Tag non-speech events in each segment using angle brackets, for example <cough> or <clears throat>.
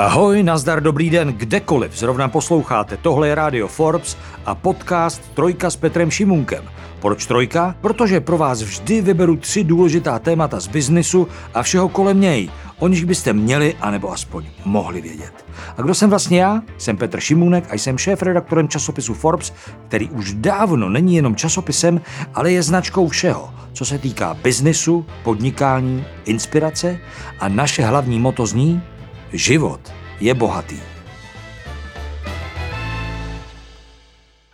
Ahoj, nazdar, dobrý den, kdekoliv zrovna posloucháte. Tohle je Radio Forbes a podcast Trojka s Petrem Šimunkem. Proč trojka? Protože pro vás vždy vyberu tři důležitá témata z biznisu a všeho kolem něj, o nich byste měli anebo aspoň mohli vědět. A kdo jsem vlastně já? Jsem Petr Šimůnek a jsem šéf-redaktorem časopisu Forbes, který už dávno není jenom časopisem, ale je značkou všeho, co se týká biznisu, podnikání, inspirace a naše hlavní moto zní Život je bohatý.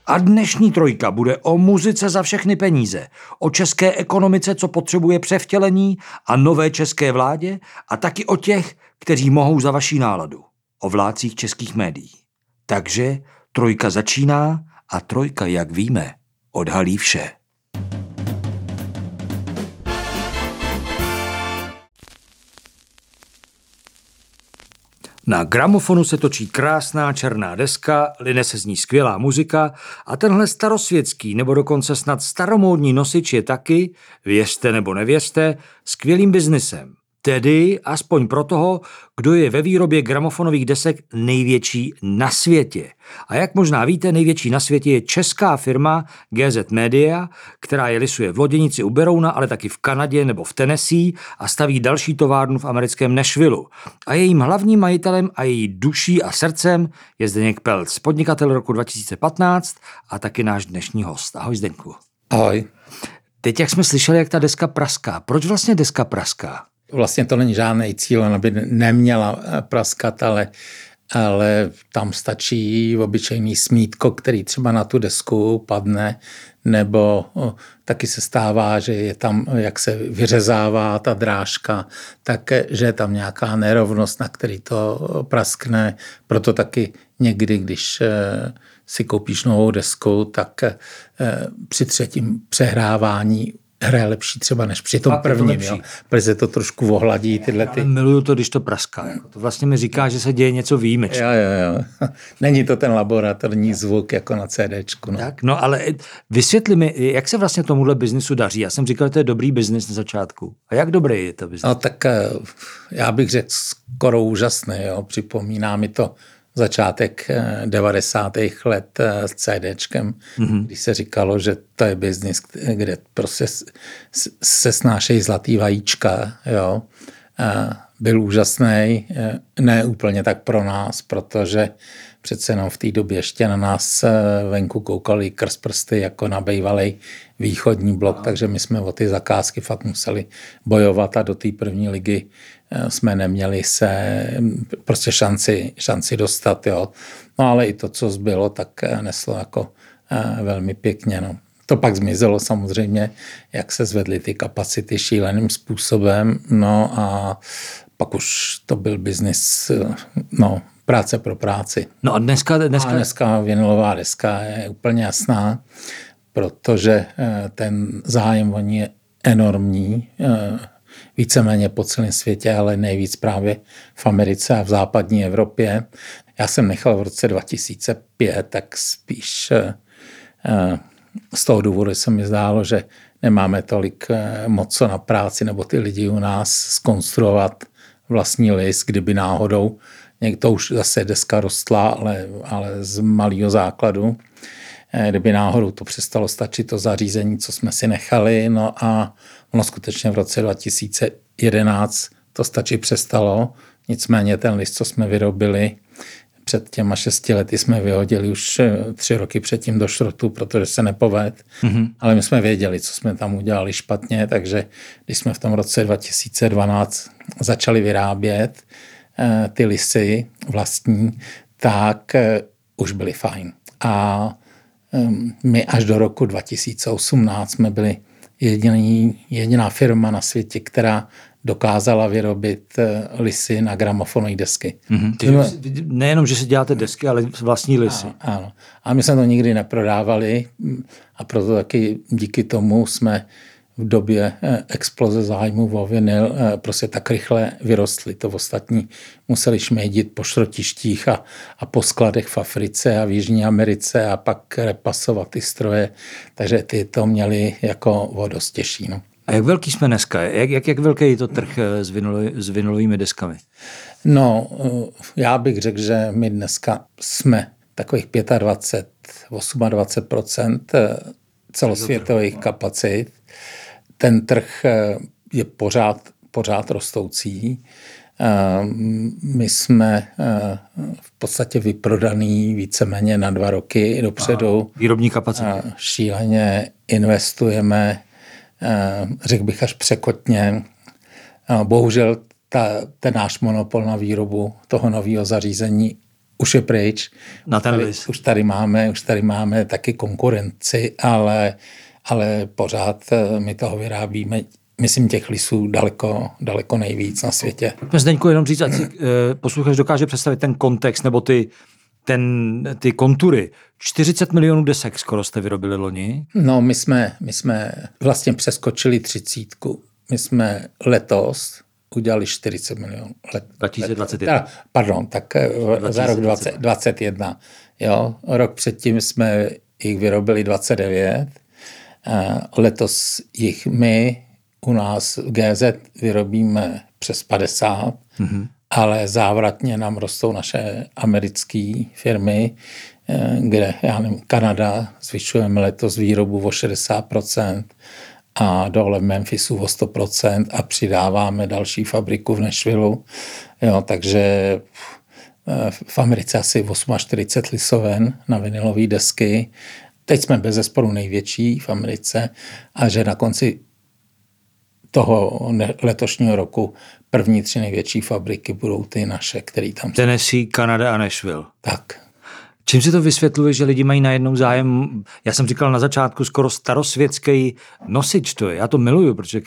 A dnešní trojka bude o muzice za všechny peníze, o české ekonomice, co potřebuje převtělení a nové české vládě a taky o těch, kteří mohou za vaší náladu, o vládcích českých médií. Takže trojka začíná a trojka, jak víme, odhalí vše. Na gramofonu se točí krásná černá deska, line se z ní skvělá muzika a tenhle starosvětský nebo dokonce snad staromódní nosič je taky, věřte nebo nevěřte, skvělým biznisem. Tedy aspoň pro toho, kdo je ve výrobě gramofonových desek největší na světě. A jak možná víte, největší na světě je česká firma GZ Media, která je lisuje v Loděnici u Berouna, ale taky v Kanadě nebo v Tennessee a staví další továrnu v americkém Nashvilleu. A jejím hlavním majitelem a její duší a srdcem je Zdeněk Pelc, podnikatel roku 2015 a taky náš dnešní host. Ahoj Zdenku. Ahoj. Teď, jak jsme slyšeli, jak ta deska praská. Proč vlastně deska praská? Vlastně to není žádný cíl, aby neměla eh, praskat, ale, ale tam stačí obyčejný smítko, který třeba na tu desku padne, nebo taky se stává, že je tam, jak se vyřezává ta drážka, tak že je tam nějaká nerovnost, na který to praskne. Proto taky někdy, když eh, si koupíš novou desku, tak eh, při třetím přehrávání hraje lepší třeba než při tom prvním, jo, protože to trošku ohladí tyhle ty... Miluju to, když to praská. Jako to vlastně mi říká, že se děje něco výjimečného. Jo, jo, jo. <laughs> Není to ten laboratorní zvuk jako na CDčku. No. Tak, no ale vysvětli mi, jak se vlastně tomuhle biznisu daří. Já jsem říkal, že to je dobrý biznis na začátku. A jak dobrý je to biznis? No tak eh, já bych řekl skoro úžasný, jo. Připomíná mi to začátek 90. Eh, let eh, s CDčkem, mm-hmm. když se říkalo, že to je biznis, kde prostě se snášejí zlatý vajíčka, jo. Byl úžasný, eh, ne úplně tak pro nás, protože přece jenom v té době ještě na nás venku koukali krz prsty jako na bývalý východní blok, takže my jsme o ty zakázky fakt museli bojovat a do té první ligy Eh, jsme neměli se prostě šanci, šanci dostat. Jo. No ale i to, co zbylo, tak eh, neslo jako eh, velmi pěkně. No. To pak zmizelo samozřejmě, jak se zvedly ty kapacity šíleným způsobem. No a pak už to byl biznis, no, práce pro práci. No a dneska... dneska... A dneska vinilová deska je úplně jasná, protože ten zájem o ní je enormní víceméně po celém světě, ale nejvíc právě v Americe a v západní Evropě. Já jsem nechal v roce 2005, tak spíš eh, eh, z toho důvodu se mi zdálo, že nemáme tolik eh, moc na práci, nebo ty lidi u nás skonstruovat vlastní list, kdyby náhodou, někdo už zase deska rostla, ale, ale z malého základu, kdyby náhodou to přestalo stačit, to zařízení, co jsme si nechali, no a Ono skutečně v roce 2011 to stačí přestalo, nicméně ten list, co jsme vyrobili před těma šesti lety, jsme vyhodili už eh, tři roky předtím do šrotu, protože se nepoved, mm-hmm. ale my jsme věděli, co jsme tam udělali špatně, takže když jsme v tom roce 2012 začali vyrábět eh, ty lisy vlastní, tak eh, už byly fajn. A my až do roku 2018 jsme byli jediný, jediná firma na světě, která dokázala vyrobit eh, lisy na gramofonové desky. Mm-hmm. nejenom, že si děláte desky, ale vlastní lisy. Ano, ano. A my jsme to nikdy neprodávali a proto taky díky tomu jsme v době eh, exploze zájmu o vinyl eh, prostě tak rychle vyrostly. To ostatní museli šmejdit po šrotištích a, a po skladech v Africe a v Jižní Americe a pak repasovat ty stroje. Takže ty to měli jako o dost těžší. No. A jak velký jsme dneska? Jak, jak, jak velký je to trh eh, s, vinylový, s vinylovými deskami? No, já bych řekl, že my dneska jsme takových 25, 28% celosvětových kapacit. Ten trh je pořád, pořád rostoucí. My jsme v podstatě vyprodaný víceméně na dva roky dopředu. A výrobní kapacity. Šíleně investujeme, řekl bych až překotně. Bohužel ta, ten náš monopol na výrobu toho nového zařízení už je pryč. Na ten tady, už tady máme, už tady máme taky konkurenci, ale, ale pořád eh, my toho vyrábíme myslím, těch lisů daleko, daleko nejvíc na světě. Pojďme Zdeňku jenom říct, ať si eh, posluchač dokáže představit ten kontext nebo ty, ten, ty kontury. 40 milionů desek skoro jste vyrobili loni. No, my jsme, my jsme vlastně přeskočili třicítku. My jsme letos udělali 40 milionů. Let, 2021. Let, pardon, tak 2021. Eh, za rok 2021. Jo, rok předtím jsme jich vyrobili 29. Eh, letos jich my u nás v GZ vyrobíme přes 50, mm-hmm. ale závratně nám rostou naše americké firmy, eh, kde, já nevím, Kanada, zvyšujeme letos výrobu o 60%, a dole v Memphisu o 100% a přidáváme další fabriku v Nashvilleu. Jo, takže eh, v Americe asi 48 lisoven na vinilové desky. Teď jsme bez zesporu největší v Americe a že na konci toho letošního roku první tři největší fabriky budou ty naše, které tam jsou. Tennessee, Kanada a Nashville. Tak. Čím si to vysvětluje, že lidi mají najednou zájem, já jsem říkal na začátku, skoro starosvětský nosič to je. Já to miluju, protože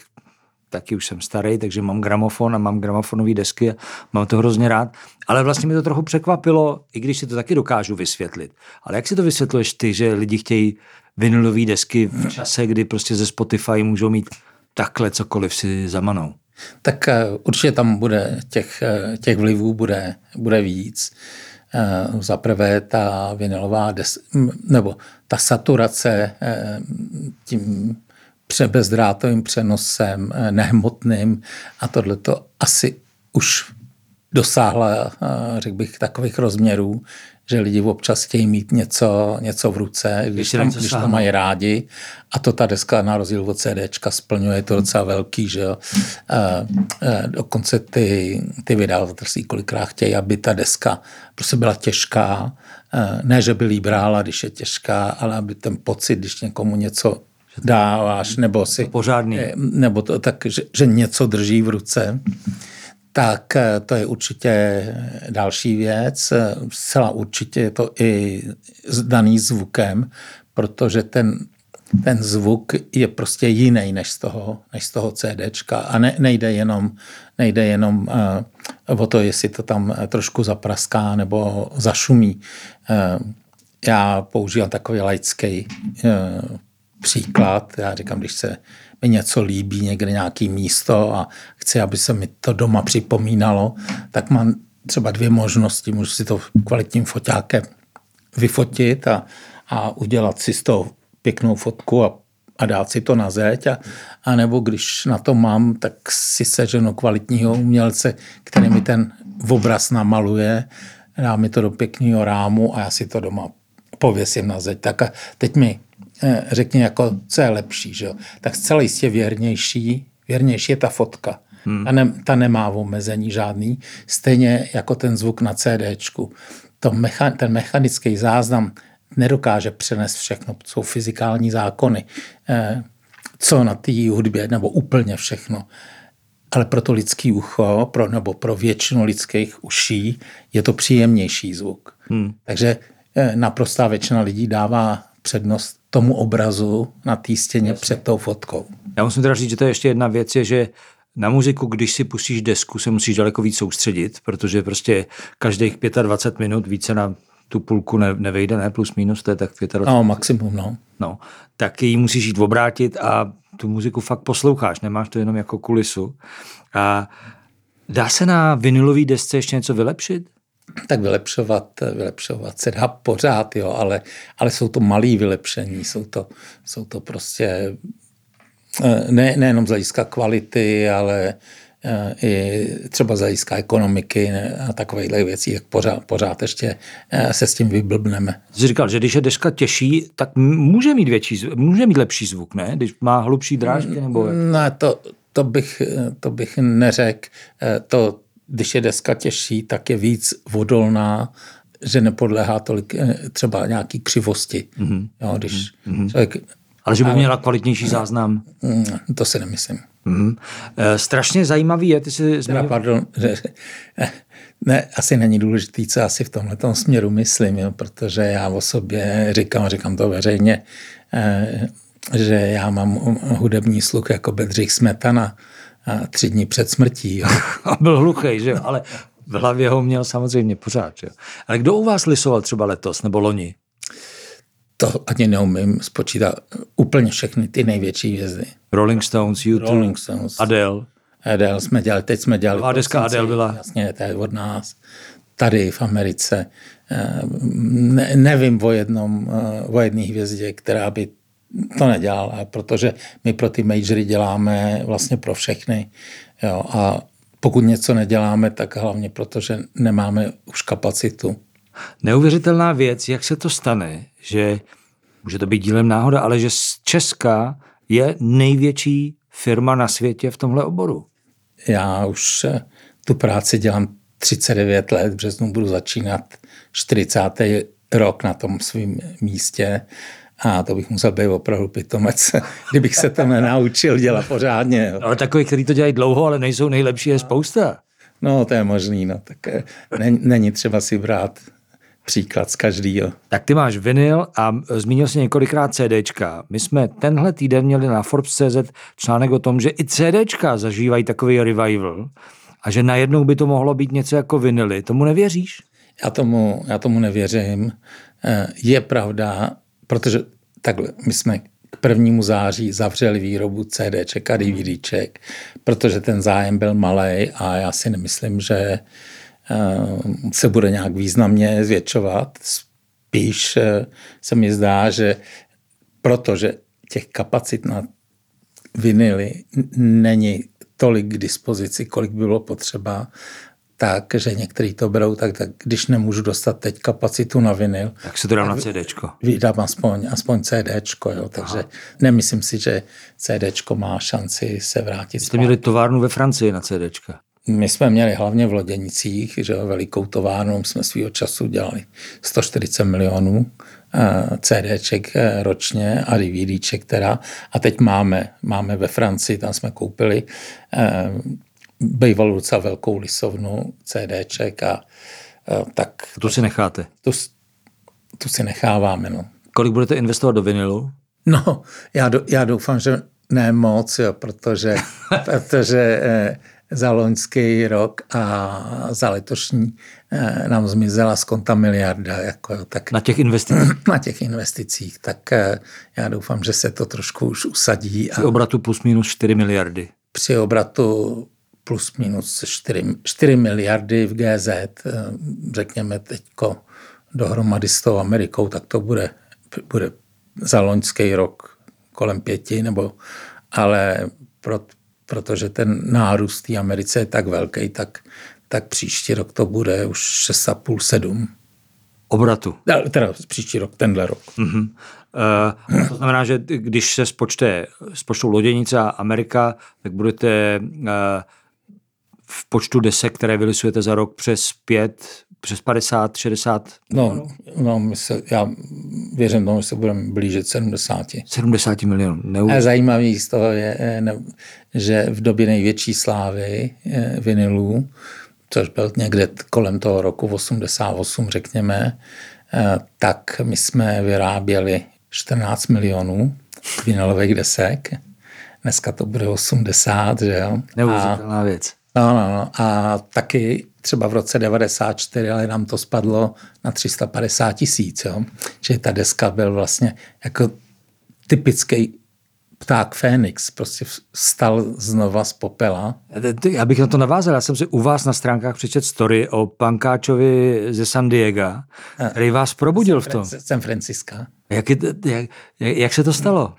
taky už jsem starý, takže mám gramofon a mám gramofonové desky a mám to hrozně rád. Ale vlastně mi to trochu překvapilo, i když si to taky dokážu vysvětlit. Ale jak si to vysvětluješ ty, že lidi chtějí vinylové desky v čase, kdy prostě ze Spotify můžou mít takhle cokoliv si zamanou? Tak eh, určitě tam bude těch, eh, těch vlivů bude, bude víc. Eh, za prvé ta vinylová des, nebo ta saturace eh, tím bezdrátovým přenosem, eh, nehmotným a tohle to asi už dosáhla, řekl bych, takových rozměrů, že lidi občas chtějí mít něco, něco v ruce, když, tam, když to mají rádi. A to ta deska na rozdíl od CDčka splňuje, to docela velký, že jo. A, a dokonce ty, ty vydavatelství kolikrát chtějí, aby ta deska prostě byla těžká. Ne, že by líbrála, když je těžká, ale aby ten pocit, když někomu něco dáváš, nebo si... Pořádný. Nebo to tak, že, že něco drží v ruce tak eh, to je určitě další věc. Zcela určitě je to i daný zvukem, protože ten, ten zvuk je prostě jiný než z toho, než z toho CDčka a ne, nejde jenom, nejde jenom uh, o to, jestli to tam trošku zapraská nebo zašumí. Uh, já používám takový laický uh, příklad. Já říkám, když se mi něco líbí, někde nějaký místo a chci, aby se mi to doma připomínalo, tak mám třeba dvě možnosti. Můžu si to kvalitním foťákem vyfotit a, a udělat si z toho pěknou fotku a, a dát si to na zeď. A, a nebo když na to mám, tak si seženu kvalitního umělce, který mi ten obraz namaluje, dá mi to do pěkného rámu a já si to doma pověsím na zeď. Tak a teď mi Eh, řekni, jako, co je lepší, že jo? tak zcela jistě věrnější, věrnější je ta fotka. Hmm. Ta, ne, ta nemá omezení žádný, stejně jako ten zvuk na CDčku. To mecha, ten mechanický záznam nedokáže přenést všechno, jsou fyzikální zákony, eh, co na té hudbě, nebo úplně všechno. Ale pro to lidský ucho, pro, nebo pro většinu lidských uší, je to příjemnější zvuk. Hmm. Takže eh, naprostá většina lidí dává přednost tomu obrazu na té stěně Jasně. před tou fotkou. Já musím teda říct, že to je ještě jedna věc, je, že na muziku, když si pustíš desku, se musíš daleko víc soustředit, protože prostě každých 25 minut více na tu půlku ne, nevejde, ne, plus minus, to je tak 25. No, maximum, no. No, tak ji musíš jít obrátit a tu muziku fakt posloucháš, nemáš to jenom jako kulisu. A dá se na vinilové desce ještě něco vylepšit? Tak vylepšovat, vylepšovat se dá pořád, jo, ale, ale jsou to malé vylepšení, jsou to, jsou to prostě ne, nejenom z hlediska kvality, ale Eh, i třeba z hlediska ekonomiky a takových věcí, jak pořád, pořád ještě eh, se s tím vyblbneme. Jsi říkal, že když je deska těžší, tak může mít, větší, může mít lepší zvuk, ne? Když má hlubší drážky? Nebo... Ne, to, to, bych, to bych neřekl. Eh, to, když je deska těžší, tak je víc vodolná, že nepodléhá tolik třeba nějaký křivosti. Mm-hmm. Jo, když mm-hmm. člověk, ale že by měla kvalitnější záznam? Mm, to si nemyslím. Mm. E, strašně zajímavý je, ty si zmiňoval... Pardon, že, <laughs> ne, asi není důležitý, co asi v tomhle směru myslím, jo, protože já o sobě říkám, říkám to veřejně, e, že já mám hudební sluch jako Bedřich Smetana tři dny před smrtí. Jo. A <laughs> byl hluchý, že jo, ale v hlavě ho měl samozřejmě pořád. Že jo. Ale kdo u vás lisoval třeba letos nebo loni? to ani neumím spočítat úplně všechny ty největší hvězdy. Rolling Stones, YouTube, Rolling Stones, Adele. Adele jsme dělali, teď jsme dělali. A deska Adele byla. Jasně, to je od nás. Tady v Americe. Eh, ne, nevím o jednom, eh, o jedné hvězdě, která by to nedělala, protože my pro ty majory děláme vlastně pro všechny. Jo, a pokud něco neděláme, tak hlavně protože nemáme už kapacitu. Neuvěřitelná věc, jak se to stane, že může to být dílem náhoda, ale že Česká je největší firma na světě v tomhle oboru. Já už eh, tu práci dělám 39 let, v březnu budu začínat 40. rok na tom svém místě a to bych musel být opravdu pitomec, <laughs> kdybych se to nenaučil dělat pořádně. Jo. Ale takový, kteří to dělají dlouho, ale nejsou nejlepší, je spousta. No, to je možný, no. Tak eh, není, není třeba si brát příklad z každýho. Tak ty máš vinyl a zmínil jsi několikrát CDčka. My jsme tenhle týden měli na Forbes.cz článek o tom, že i CDčka zažívají takový revival a že najednou by to mohlo být něco jako vinily. Tomu nevěříš? Já tomu, já tomu nevěřím. Eh, je pravda, protože takhle, my jsme k prvnímu září zavřeli výrobu CDček a DVDček, protože ten zájem byl malý a já si nemyslím, že Eh, se bude nějak významně zvětšovat. Spíš eh, se mi zdá, že protože těch kapacit na vinily není tolik k dispozici, kolik by bylo potřeba, tak, že některý to berou, tak, tak když nemůžu dostat teď kapacitu na vinyl, tak se to dám na CDčko. Vydám aspoň, aspoň CDčko, jo, takže Aha. nemyslím si, že CDčko má šanci se vrátit. Jste měli továrnu ve Francii na CDčka. My jsme měli hlavně v Loděnicích, že velikou továrnu jsme svýho času dělali 140 milionů eh, CDček eh, ročně a DVDček teda. A teď máme, máme ve Francii, tam jsme koupili eh, bývalou docela velkou lisovnu CDček a tak... Tu si necháte? Tu, tu si necháváme, no. Kolik budete investovat do vinilu? No, já, do, já doufám, že ne moc, jo, protože, <laughs> protože za loňský rok a za letošní eh, nám zmizela z konta miliarda. Jako, tak, na těch investicích? <clears throat> Na těch investicích. Tak eh, já doufám, že se to trošku už usadí. Při obratu plus minus 4 miliardy. Při obratu plus minus 4, 4 miliardy v GZ, eh, řekněme teďko dohromady s tou Amerikou, tak to bude, bude za loňský rok kolem pěti, nebo ale pro, protože ten nárůst té Americe je tak velký, tak, tak příští rok to bude už 6,5-7. Obratu? Teda příští rok, tenhle rok. Uh, to znamená, že když se spočte, spočtou loděnice a Amerika, tak budete uh, v počtu desek, které vylisujete za rok přes pět, přes 50, 60? No, no my se, já věřím tomu, že se budeme blížit 70. 70 milionů. A zajímavý z toho je, eh, že v době největší slávy eh, vinilů, což byl někde kolem toho roku 88, řekněme, eh, tak my jsme vyráběli 14 milionů vinilových desek. Dneska to bude 80, že jo? Neuvěřitelná věc. No, no, no. A taky třeba v roce 94, ale nám to spadlo na 350 tisíc. Že ta deska byl vlastně jako typický pták Fénix, prostě vstal znova z popela. Já bych na to navázal, já jsem si u vás na stránkách přečet story o pankáčovi ze San Diego, který vás probudil v tom. San Francisca. Jak, jak, jak se to stalo?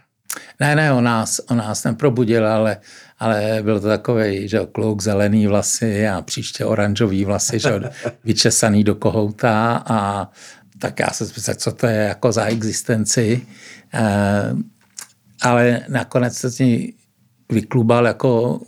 Ne, ne, on nás, on nás neprobudil, ale, ale byl to takový, že kluk, zelený vlasy a příště oranžový vlasy, že <laughs> vyčesaný do kohouta a tak já se zpět, co to je jako za existenci. E, ale nakonec se z ní vyklubal jako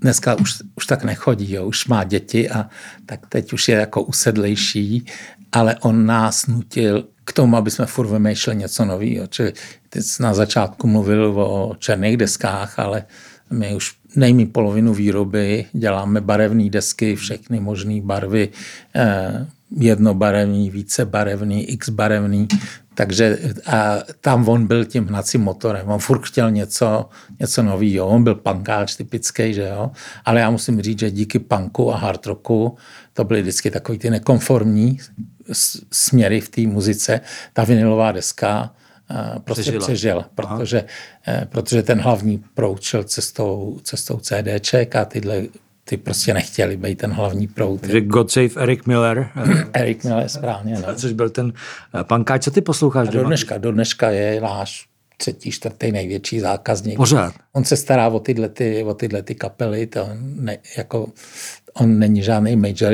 dneska už, už tak nechodí, jo, už má děti a tak teď už je jako usedlejší, ale on nás nutil k tomu, aby jsme furt vymýšleli něco nového. Čili teď na začátku mluvil o černých deskách, ale my už nejmí polovinu výroby, děláme barevné desky, všechny možné barvy, eh, jednobarevný, vícebarevný, x barevný, takže a tam on byl tím hnacím motorem, on furt chtěl něco, něco nového, on byl punkáč typický, že jo, ale já musím říct, že díky punku a hard rocku to byly vždycky takový ty nekonformní směry v té muzice, ta vinilová deska prostě přežila, přežila protože, eh, protože ten hlavní proud šel cestou, cestou CDček a tyhle ty prostě nechtěli být ten hlavní proud. Takže God Save Eric Miller. <clears throat> Eric Miller, správně. No. Což byl ten eh, pankáč. Co ty posloucháš? do dneška, do dneška je náš třetí, čtvrtý největší zákazník. Pořád. On se stará o tyhle, ty, o tyhle ty kapely, to ne, jako, on není žádný major,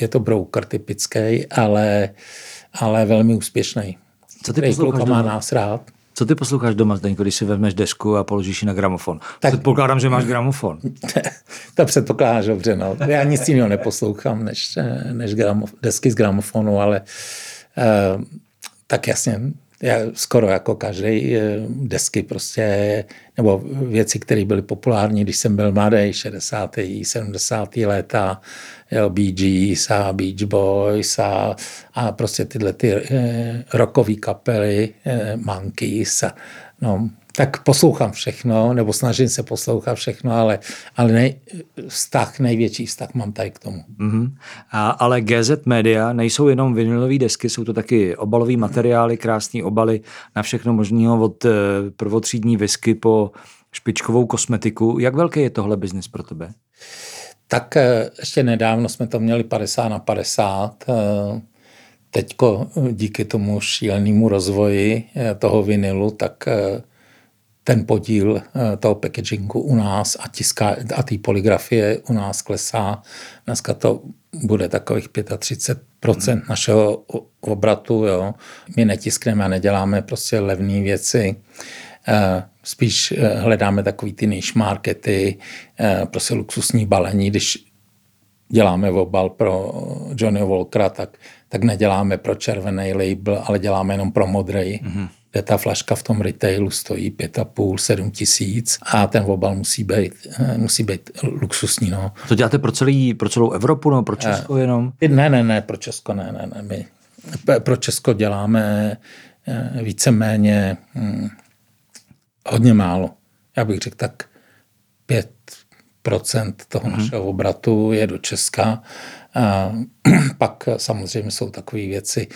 je to broker typický, ale, ale velmi úspěšný. Co ty posloucháš? má nás rád. Co ty posloucháš doma, Zdeňko, když si vezmeš desku a položíš ji na gramofon? Tak, předpokládám, že máš gramofon. <laughs> to předpokládáš dobře, no. Já nic jiného neposlouchám, než, než gramof, desky z gramofonu, ale uh, tak jasně, skoro jako každý eh, desky prostě, nebo věci, které byly populární, když jsem byl mladý, 60. 70. léta, jo, Bee Gees a Beach Boys a, a prostě tyhle ty eh, rockové kapely, eh, Monkeys a no, tak poslouchám všechno, nebo snažím se poslouchat všechno, ale, ale nej, vztah, největší vztah mám tady k tomu. Mm-hmm. A, ale GZ Media nejsou jenom vinilové desky, jsou to taky obalové materiály, krásné obaly na všechno možného od eh, prvotřídní whisky po špičkovou kosmetiku. Jak velký je tohle biznis pro tebe? Tak eh, ještě nedávno jsme to měli 50 na 50. Eh, teďko díky tomu šílenému rozvoji toho vinilu, tak ten podíl eh, toho packagingu u nás a, tiská, a té poligrafie u nás klesá. Dneska to bude takových 35% hmm. našeho obratu. Jo. My netiskneme a neděláme prostě levné věci. Eh, spíš eh, hledáme takový ty niche markety, prostě luxusní balení. Když děláme obal pro Johnny Walkera, tak, tak neděláme pro červený label, ale děláme jenom pro modrý. Mm-hmm kde ta flaška v tom retailu stojí 5,5, 7 tisíc a ten obal musí být, eh, musí být luxusní. No. To děláte pro, celý, pro celou Evropu, no, pro Česko jenom? Ne, ne, ne, pro Česko ne, ne, ne. My pro Česko děláme eh, víceméně hm, hodně málo. Já bych řekl tak 5% toho mm-hmm. našeho obratu je do Česka. A <clears throat> pak samozřejmě jsou takové věci,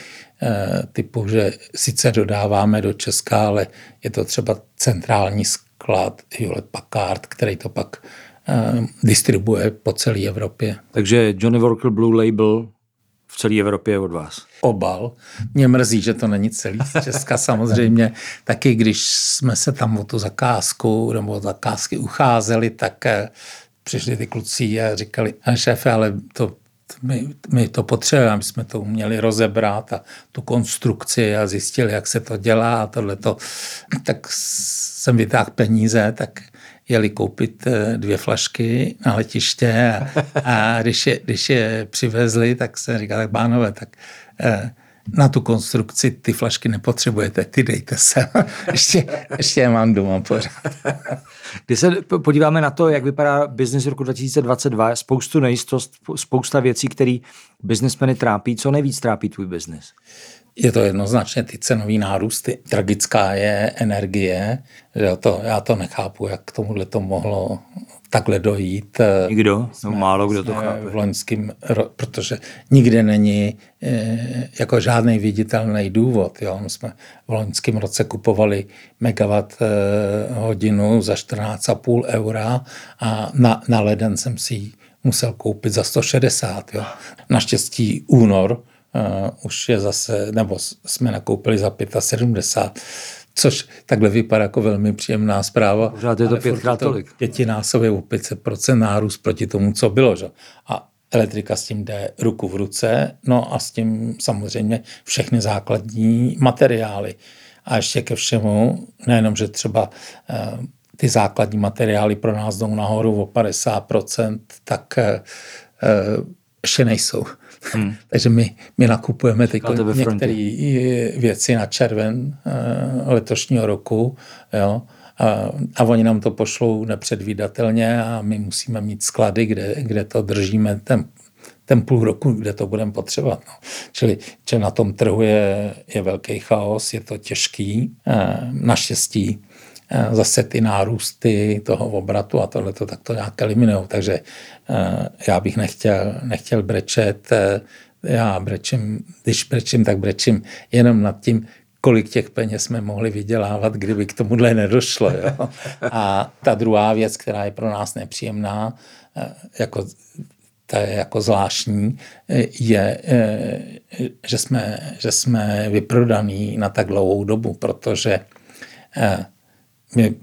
Eh, typu, že sice dodáváme do Česka, ale je to třeba centrální sklad Hewlett Packard, který to pak eh, distribuje po celé Evropě. Takže Johnny Walker Blue Label v celé Evropě je od vás. Obal. Mě mrzí, že to není celý z Česka <laughs> samozřejmě. Taky když jsme se tam o tu zakázku nebo o zakázky ucházeli, tak eh, přišli ty kluci a říkali, šéfe, ale to my, my to potřebujeme, jsme to uměli rozebrat a tu konstrukci a zjistili, jak se to dělá a tohleto. Tak jsem vytáhl peníze, tak jeli koupit eh, dvě flašky na letiště a, a když, je, když je přivezli, tak se říká, tak bánové, tak eh, na tu konstrukci ty flašky nepotřebujete, ty dejte se. <laughs> ještě, ještě je mám doma pořád. <laughs> Když se podíváme na to, jak vypadá biznis roku 2022, spoustu nejistost, spousta věcí, které biznesmeny trápí. Co nejvíc trápí tvůj biznis? Je to jednoznačně ty cenové nárůsty. Tragická je energie. Že to, já to nechápu, jak k tomuhle to mohlo takhle dojít. Eh, Nikdo? No, málo kdo to chápe. V loňským, protože nikde není eh, jako žádný viditelný důvod. Jo. My jsme v loňském roce kupovali megawatt eh, hodinu za 14,5 eura a na, na leden jsem si ji musel koupit za 160. Jo. Naštěstí únor uh, už je zase, nebo jsme nakoupili za 75. což takhle vypadá jako velmi příjemná zpráva. Pořád je to pětkrát tolik. Pětinásobě o 500% nárůst proti tomu, co bylo. Že? A elektrika s tím jde ruku v ruce, no a s tím samozřejmě všechny základní materiály. A ještě ke všemu, nejenom, že třeba eh, ty základní materiály pro nás jdou nahoru o 50%, tak eh, eh, ještě nejsou. Hmm. <laughs> Takže my, my nakupujeme teď některé věci na červen letošního roku, jo, a, a oni nám to pošlou nepředvídatelně a my musíme mít sklady, kde, kde to držíme ten, ten půl roku, kde to budeme potřebovat. No. Čili, čili na tom trhu je, je velký chaos, je to těžký. Naštěstí zase ty nárůsty toho obratu a tohle to tak to nějak eliminují. Takže já bych nechtěl, nechtěl brečet, já brečím, když brečím, tak brečím jenom nad tím, kolik těch peněz jsme mohli vydělávat, kdyby k tomuhle nedošlo. Jo? A ta druhá věc, která je pro nás nepříjemná, jako to je jako zvláštní, je, že jsme, že jsme vyprodaný na tak dlouhou dobu, protože mě,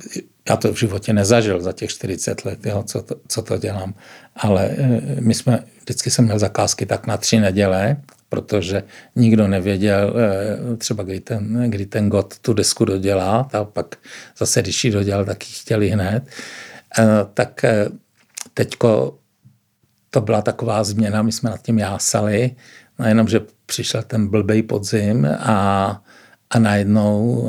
já to v životě nezažil za těch 40 let, jo, co, to, co to dělám, ale eh, my jsme, vždycky jsem měl zakázky tak na tři neděle, protože nikdo nevěděl eh, třeba, kdy ten, kdy ten God tu desku dodělá, a pak zase, když ji dodělal, tak ji chtěli hned. Eh, tak teďko to byla taková změna, my jsme nad tím jásali, no jenom, že přišel ten blbej podzim a, a najednou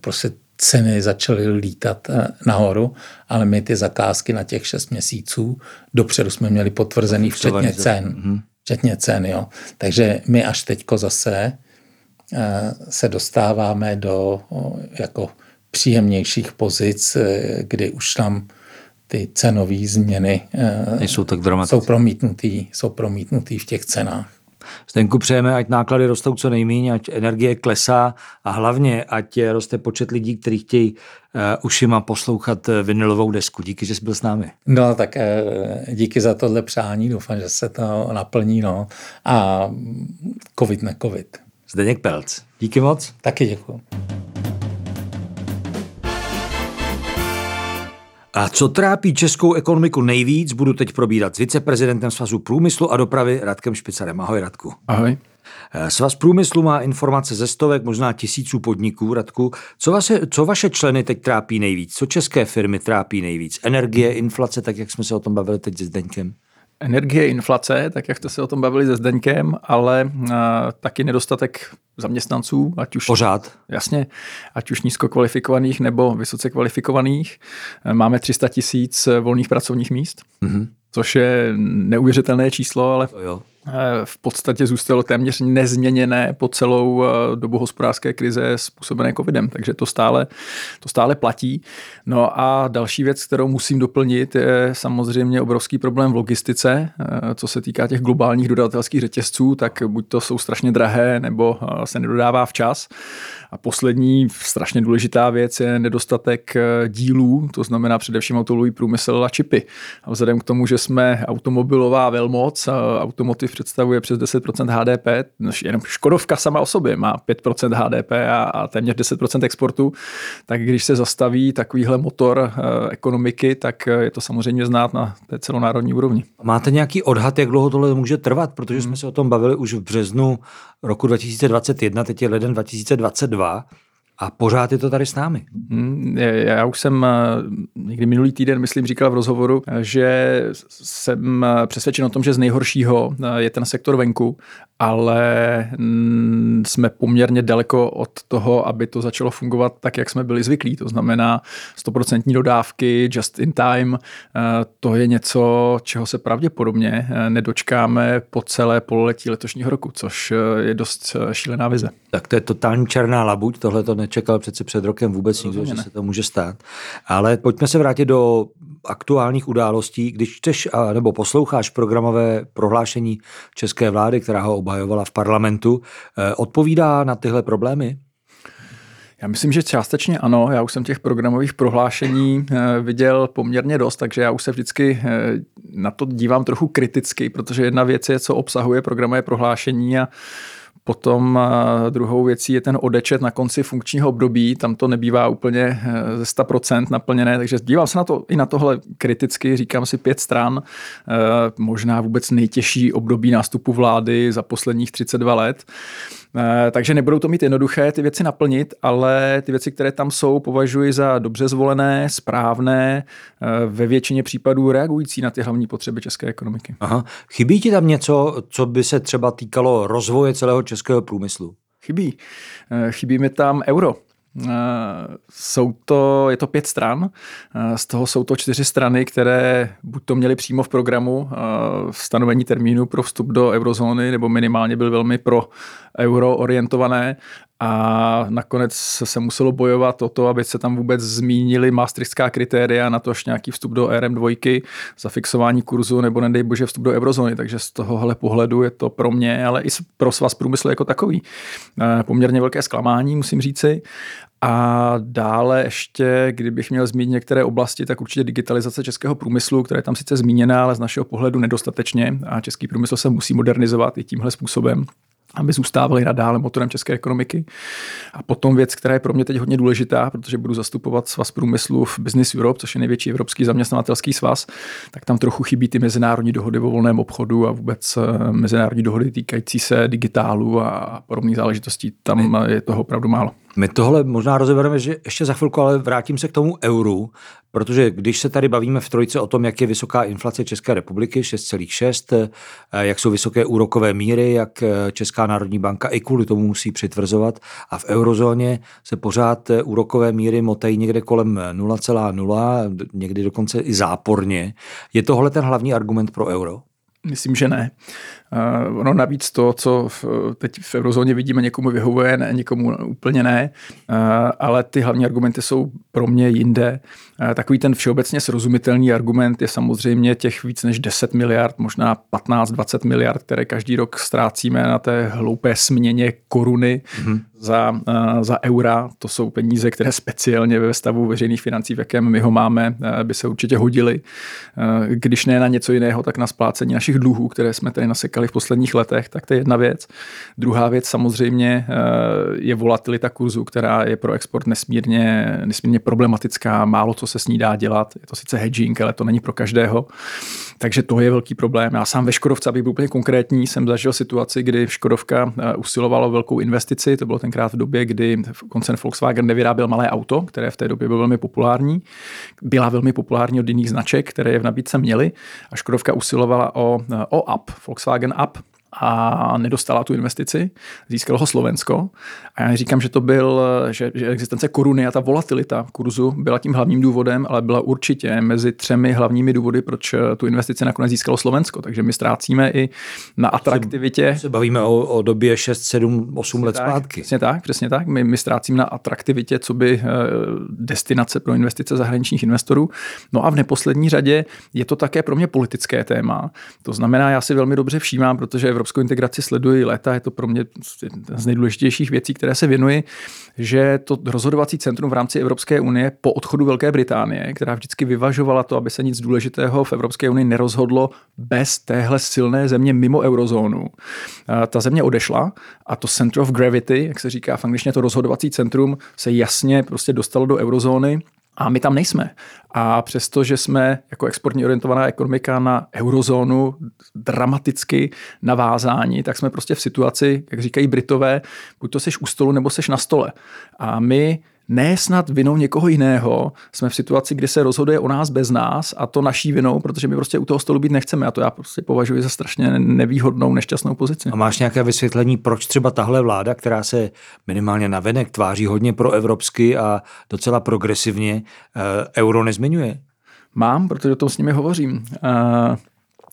prostě ceny začaly lítat eh, nahoru, ale my ty zakázky na těch šest měsíců dopředu jsme měli potvrzený včetně cen. Mm-hmm. Včetně cen, jo. Takže my až teďko zase eh, se dostáváme do jako příjemnějších pozic, eh, kdy už tam ty cenové změny Nejsou tak dramatické. Jsou promítnutý, jsou promítnutý v těch cenách. Zdenku přejeme, ať náklady rostou co nejméně, ať energie klesá a hlavně, ať roste počet lidí, kteří chtějí uh, ušima poslouchat eh, vinilovou desku. Díky, že jsi byl s námi. No tak uh, díky za tohle přání, doufám, že se to naplní. No. A covid ne covid. Zdeněk Pelc. Díky moc. Taky děkuji. A co trápí českou ekonomiku nejvíc, budu teď probírat s viceprezidentem Svazu průmyslu a dopravy Radkem Špicarem. Ahoj Radku. Ahoj. Eh, Svaz průmyslu má informace ze stovek, možná tisíců podniků. Radku, co, vaše, co vaše členy teď trápí nejvíc? Co české firmy trápí nejvíc? Energie, inflace, tak jak jsme se o tom bavili teď s Deňkem? Energie, inflace, tak jak jste se o tom bavili se Zdeňkem, ale uh, taky nedostatek zaměstnanců, ať už... Pořád. Jasně, ať už nízko kvalifikovaných nebo vysoce kvalifikovaných. Máme 300 tisíc volných pracovních míst, mm-hmm. což je neuvěřitelné číslo, ale jo. Eh, v podstatě zůstalo téměř nezměněné po celou eh, dobu hospodářské krize způsobené covidem, takže to stále, to stále platí. No a další věc, kterou musím doplnit, je samozřejmě obrovský problém v logistice, eh, co se týká těch globálních dodavatelských řetězců, tak buď to jsou strašně drahé, nebo se nedodává včas. A poslední strašně důležitá věc je nedostatek dílů, to znamená především automobilový průmysl a čipy. A vzhledem k tomu, že jsme automobilová velmoc, automotiv představuje přes 10% HDP, jenom Škodovka sama o sobě má 5% HDP a, a téměř 10% exportu, tak když se zastaví takovýhle motor e, ekonomiky, tak je to samozřejmě znát na té celonárodní úrovni. Máte nějaký odhad, jak dlouho tohle může trvat? Protože jsme hmm. se o tom bavili už v březnu roku 2021, teď je leden 2022. A pořád je to tady s námi. Hmm, já už jsem eh, někdy minulý týden, myslím, říkal v rozhovoru, že jsem eh, přesvědčen o tom, že z nejhoršího eh, je ten sektor venku ale mm, jsme poměrně daleko od toho, aby to začalo fungovat tak, jak jsme byli zvyklí. To znamená 100% dodávky, just in time. Eh, to je něco, čeho se pravděpodobně eh, nedočkáme po celé pololetí letošního roku, což eh, je dost šílená vize. Tak to je totální černá labuť, tohle to nečekal přece před rokem vůbec nikdo, že se to může stát. Ale pojďme se vrátit do aktuálních událostí, když čteš nebo posloucháš programové prohlášení české vlády, která ho obhajovala v parlamentu, eh, odpovídá na tyhle problémy? Já myslím, že částečně ano. Já už jsem těch programových prohlášení eh, viděl poměrně dost, takže já už se vždycky eh, na to dívám trochu kriticky, protože jedna věc je, co obsahuje programové prohlášení a Potom druhou věcí je ten odečet na konci funkčního období, tam to nebývá úplně ze 100% naplněné, takže dívám se na to i na tohle kriticky, říkám si pět stran, možná vůbec nejtěžší období nástupu vlády za posledních 32 let. Eh, takže nebudou to mít jednoduché ty věci naplnit, ale ty věci, které tam jsou, považuji za dobře zvolené, správné, eh, ve většině případů reagující na ty hlavní potřeby české ekonomiky. Aha. Chybí ti tam něco, co by se třeba týkalo rozvoje celého českého průmyslu? Chybí. Eh, chybí mi tam euro. Jsou to, je to pět stran, z toho jsou to čtyři strany, které buď to měly přímo v programu stanovení termínu pro vstup do eurozóny, nebo minimálně byl velmi pro euro orientované a nakonec se muselo bojovat o to, aby se tam vůbec zmínili maastrichtská kritéria na tož nějaký vstup do RM2, zafixování kurzu nebo nedej bože vstup do eurozóny. Takže z tohohle pohledu je to pro mě, ale i pro svaz průmyslu jako takový eh, poměrně velké zklamání, musím říci. A dále ještě, kdybych měl zmínit některé oblasti, tak určitě digitalizace českého průmyslu, která je tam sice zmíněná, ale z našeho pohledu nedostatečně a český průmysl se musí modernizovat i tímhle způsobem aby zůstávali nadále motorem české ekonomiky. A potom věc, která je pro mě teď hodně důležitá, protože budu zastupovat svaz průmyslu v Business Europe, což je největší evropský zaměstnavatelský svaz, tak tam trochu chybí ty mezinárodní dohody o volném obchodu a vůbec eh, mezinárodní dohody týkající se digitálu a podobných záležitostí. Tam je toho opravdu málo. My tohle možná rozebereme že ještě za chvilku, ale vrátím se k tomu euru, protože když se tady bavíme v trojce o tom, jak je vysoká inflace České republiky, 6,6, eh, jak jsou vysoké úrokové míry, jak eh, Česká národní banka i kvůli tomu musí přitvrzovat a v eurozóně se pořád eh, úrokové míry motají někde kolem 0,0, někdy dokonce i záporně. Je tohle ten hlavní argument pro euro? Myslím, že ne. Ono navíc to, co v, teď v eurozóně vidíme, někomu vyhovuje, ne, někomu úplně ne, ale ty hlavní argumenty jsou pro mě jinde. Takový ten všeobecně srozumitelný argument je samozřejmě těch víc než 10 miliard, možná 15-20 miliard, které každý rok ztrácíme na té hloupé směně koruny mm-hmm. za, za eura. To jsou peníze, které speciálně ve stavu veřejných financí, v jakém my ho máme, by se určitě hodily. Když ne na něco jiného, tak na splácení našich dluhů, které jsme tady nasekali čekali v posledních letech, tak to je jedna věc. Druhá věc samozřejmě eh, je volatilita kurzu, která je pro export nesmírně, nesmírně problematická, málo co se s ní dá dělat. Je to sice hedging, ale to není pro každého. Takže to je velký problém. Já sám ve Škodovce, abych byl úplně konkrétní, jsem zažil situaci, kdy Škodovka eh, usilovala velkou investici. To bylo tenkrát v době, kdy koncern Volkswagen nevyráběl malé auto, které v té době bylo velmi populární. Byla velmi populární od jiných značek, které je v nabídce měly. A Škodovka usilovala o, eh, o app, Volkswagen App, a nedostala tu investici, získalo ho Slovensko. A já říkám, že to byl, že, že existence koruny a ta volatilita kurzu byla tím hlavním důvodem, ale byla určitě mezi třemi hlavními důvody, proč tu investici nakonec získalo Slovensko. Takže my ztrácíme i na atraktivitě. Se, se bavíme o, o době 6, 7, 8 let tak, zpátky. Přesně tak, přesně tak. My, my ztrácíme na atraktivitě, co by eh, destinace pro investice zahraničních investorů. No a v neposlední řadě je to také pro mě politické téma. To znamená, já si velmi dobře všímám, protože evropskou integraci sleduji léta, je to pro mě z nejdůležitějších věcí, které se věnuji, že to rozhodovací centrum v rámci Evropské unie po odchodu Velké Británie, která vždycky vyvažovala to, aby se nic důležitého v Evropské unii nerozhodlo bez téhle silné země mimo eurozónu. Ta země odešla a to Center of Gravity, jak se říká v angličtině, to rozhodovací centrum se jasně prostě dostalo do eurozóny a my tam nejsme. A přesto, že jsme jako exportně orientovaná ekonomika na eurozónu dramaticky navázáni, tak jsme prostě v situaci, jak říkají Britové, buď to seš u stolu, nebo seš na stole. A my ne snad vinou někoho jiného. Jsme v situaci, kdy se rozhoduje o nás bez nás a to naší vinou, protože my prostě u toho stolu být nechceme a to já prostě považuji za strašně nevýhodnou, nešťastnou pozici. A máš nějaké vysvětlení, proč třeba tahle vláda, která se minimálně na venek tváří hodně pro evropsky a docela progresivně, eh, euro nezmiňuje? Mám, protože o tom s nimi hovořím. Uh,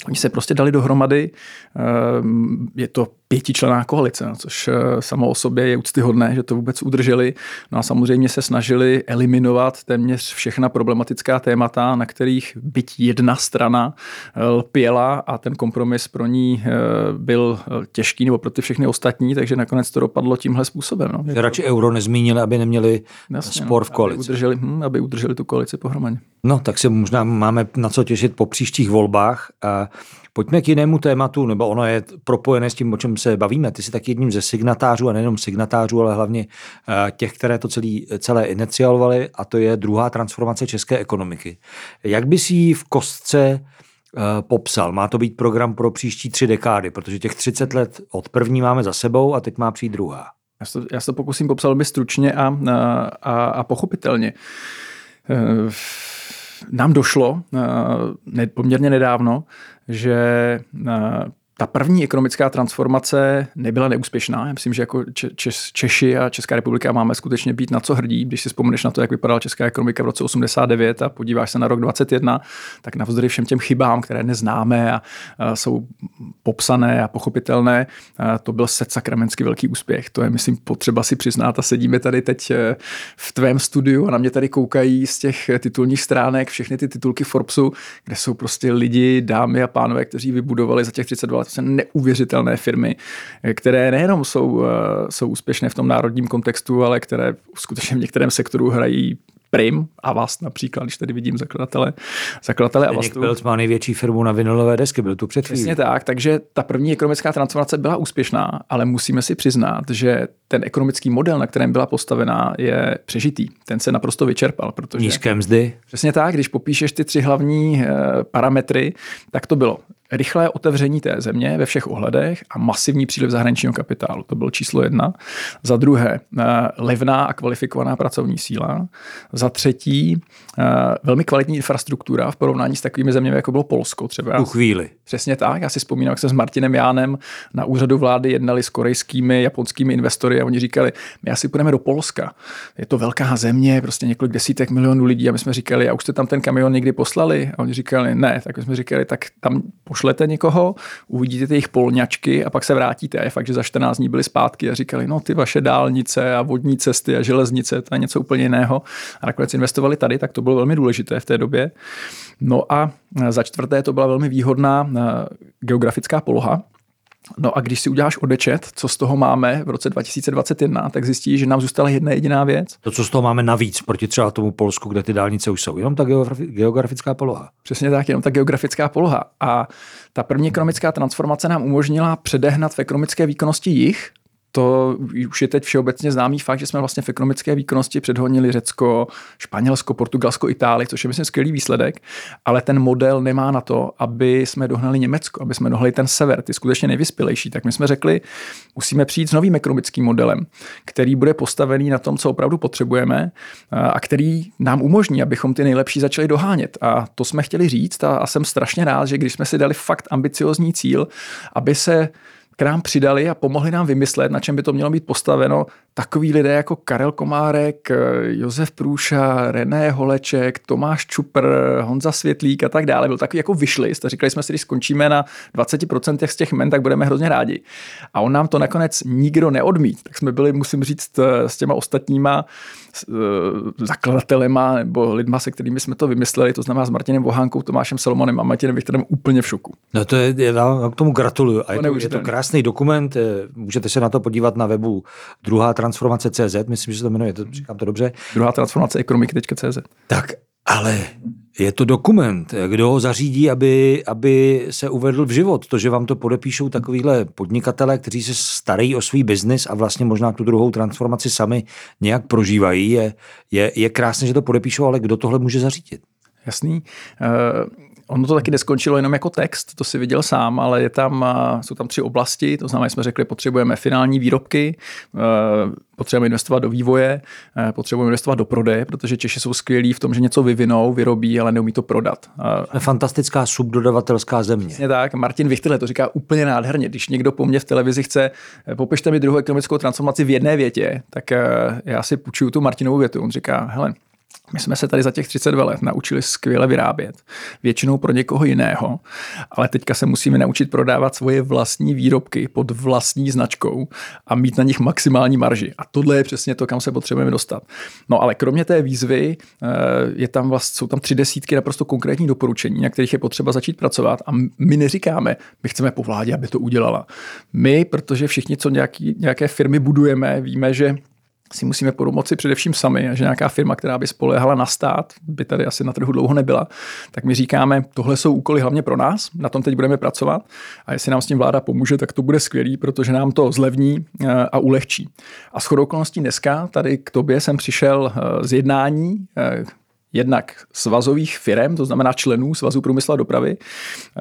Oni se prostě dali dohromady, ehm, je to pětičlená koalice, no, což eh, samo o sobě je úctyhodné, že to vůbec udrželi. No a samozřejmě se snažili eliminovat téměř všechna problematická témata, na kterých byť jedna strana eh, lpěla a ten kompromis pro ní eh, byl těžký nebo pro ty všechny ostatní, takže nakonec to dopadlo tímhle způsobem. No. Že radši euro nezmínili, aby neměli Jasně, spor v koalici. Aby udrželi, hm, aby udrželi tu koalici pohromadě. No, tak se možná máme na co těšit po příštích volbách. A pojďme k jinému tématu, nebo ono je propojené s tím, o čem se bavíme, ty jsi taky jedním ze signatářů, a nejenom signatářů, ale hlavně těch, které to celý, celé inicialovali, a to je druhá transformace české ekonomiky. Jak by si v kostce popsal? Má to být program pro příští tři dekády, protože těch 30 let od první máme za sebou a teď má přijít druhá. Já se já se pokusím popsat velmi stručně a, a, a pochopitelně. Eh, nám došlo eh, poměrně nedávno, že eh, ta první ekonomická transformace nebyla neúspěšná. Já myslím, že jako Češi a Česká republika máme skutečně být na co hrdí. Když si vzpomeneš na to, jak vypadala česká ekonomika v roce 89 a podíváš se na rok 21, tak navzdory všem těm chybám, které neznáme a, jsou popsané a pochopitelné, to byl set sakramensky velký úspěch. To je, myslím, potřeba si přiznat a sedíme tady teď e, v tvém studiu a na mě tady koukají z těch titulních stránek všechny ty titulky Forbesu, kde jsou prostě lidi, dámy a pánové, kteří vybudovali za těch 32 let neuvěřitelné firmy, které nejenom jsou, eh, jsou úspěšné v tom národním kontextu, ale které skutečně v některém sektoru hrají Prim a vás například, když tady vidím zakladatele, zakladatele Avastu. Pilc má největší firmu na vinilové desky, byl tu před Přesně tak, takže ta první ekonomická transformace byla úspěšná, ale musíme si přiznat, že ten ekonomický model, na kterém byla postavená, je přežitý. Ten se naprosto vyčerpal, protože... Nízké mzdy. Přesně tak, když popíšeš ty tři hlavní eh, parametry, tak to bylo rychlé otevření té země ve všech ohledech a masivní příliv zahraničního kapitálu. To bylo číslo jedna. Za druhé, eh, levná a kvalifikovaná pracovní síla. Za třetí, eh, velmi kvalitní infrastruktura v porovnání s takovými zeměmi, jako bylo Polsko třeba. Tu chvíli. Přesně tak. Já si vzpomínám, jak jsme s Martinem Jánem na úřadu vlády jednali s korejskými, japonskými investory a oni říkali, my asi půjdeme do Polska. Je to velká země, prostě několik desítek milionů lidí a my jsme říkali, a už jste tam ten kamion někdy poslali? A oni říkali, ne. Tak my jsme říkali, tak tam pošlete někoho, uvidíte ty jejich polňačky a pak se vrátíte. A je fakt, že za 14 dní byli zpátky a říkali, no ty vaše dálnice a vodní cesty a železnice, to je něco úplně jiného. A nakonec investovali tady, tak to bylo velmi důležité v té době. No a za čtvrté to byla velmi výhodná eh, geografická poloha, No a když si uděláš odečet, co z toho máme v roce 2021, tak zjistíš, že nám zůstala jedna jediná věc. To, co z toho máme navíc proti třeba tomu Polsku, kde ty dálnice už jsou, jenom ta geografická poloha. Přesně tak, jenom ta geografická poloha. A ta první ekonomická transformace nám umožnila předehnat v ekonomické výkonnosti jich, to už je teď všeobecně známý fakt, že jsme vlastně v ekonomické výkonnosti předhonili Řecko, Španělsko, Portugalsko, Itálii, což je myslím skvělý výsledek, ale ten model nemá na to, aby jsme dohnali Německo, aby jsme dohnali ten sever, ty skutečně nejvyspělejší. Tak my jsme řekli, musíme přijít s novým ekonomickým modelem, který bude postavený na tom, co opravdu potřebujeme a který nám umožní, abychom ty nejlepší začali dohánět. A to jsme chtěli říct a, a jsem strašně rád, že když jsme si dali fakt ambiciozní cíl, aby se k nám přidali a pomohli nám vymyslet, na čem by to mělo být postaveno, takový lidé jako Karel Komárek, Josef Průša, René Holeček, Tomáš Čupr, Honza Světlík a tak dále. Byl takový jako vyšlist a říkali jsme si, když skončíme na 20% z těch men, tak budeme hrozně rádi. A on nám to nakonec nikdo neodmít. Tak jsme byli, musím říct, s těma ostatníma eh, zakladatelema nebo lidma, se kterými jsme to vymysleli, to znamená s Martinem Vohánkou, Tomášem Salomonem a Martinem Viktorem úplně v šoku. No to je, já k tomu gratuluju. A je to, je to krásný dokument, eh, můžete se na to podívat na webu druhá transformace CZ, myslím, že se to jmenuje, to, říkám to dobře. Druhá transformace ekonomiky.cz. Tak, ale je to dokument. Kdo ho zařídí, aby, aby se uvedl v život? To, že vám to podepíšou takovýhle podnikatele, kteří se starají o svůj biznis a vlastně možná tu druhou transformaci sami nějak prožívají, je, je, je krásné, že to podepíšou, ale kdo tohle může zařídit? Jasný. Ono to taky neskončilo jenom jako text, to si viděl sám, ale je tam, jsou tam tři oblasti, to znamená, jsme řekli, potřebujeme finální výrobky, e, potřebujeme investovat do vývoje, e, potřebujeme investovat do prodeje, protože Češi jsou skvělí v tom, že něco vyvinou, vyrobí, ale neumí to prodat. Fantastická subdodavatelská země. Přesně tak. Martin Vichtele to říká úplně nádherně. Když někdo po mně v televizi chce, e, popište mi druhou ekonomickou transformaci v jedné větě, tak já si půjčuju tu Martinovou větu. On říká, hele, my jsme se tady za těch 32 let naučili skvěle vyrábět, většinou pro někoho jiného, ale teďka se musíme naučit prodávat svoje vlastní výrobky pod vlastní značkou a mít na nich maximální marži. A tohle je přesně to, kam se potřebujeme dostat. No ale kromě té výzvy eh, je tam vlast, jsou tam tři desítky naprosto konkrétních doporučení, na kterých je potřeba začít pracovat a my neříkáme, my chceme po vládě, aby to udělala. My, protože všichni, co nějaký, nějaké firmy budujeme, víme, že si musíme pomoci především sami a že nějaká firma, která by spolehala na stát, by tady asi na trhu dlouho nebyla, tak my říkáme, tohle jsou úkoly hlavně pro nás, na tom teď budeme pracovat a jestli nám s tím vláda pomůže, tak to bude skvělý, protože nám to zlevní eh, a ulehčí. A s chodou okolností dneska tady k tobě jsem přišel eh, z jednání, eh, jednak svazových firm, to znamená členů Svazu průmyslu a dopravy,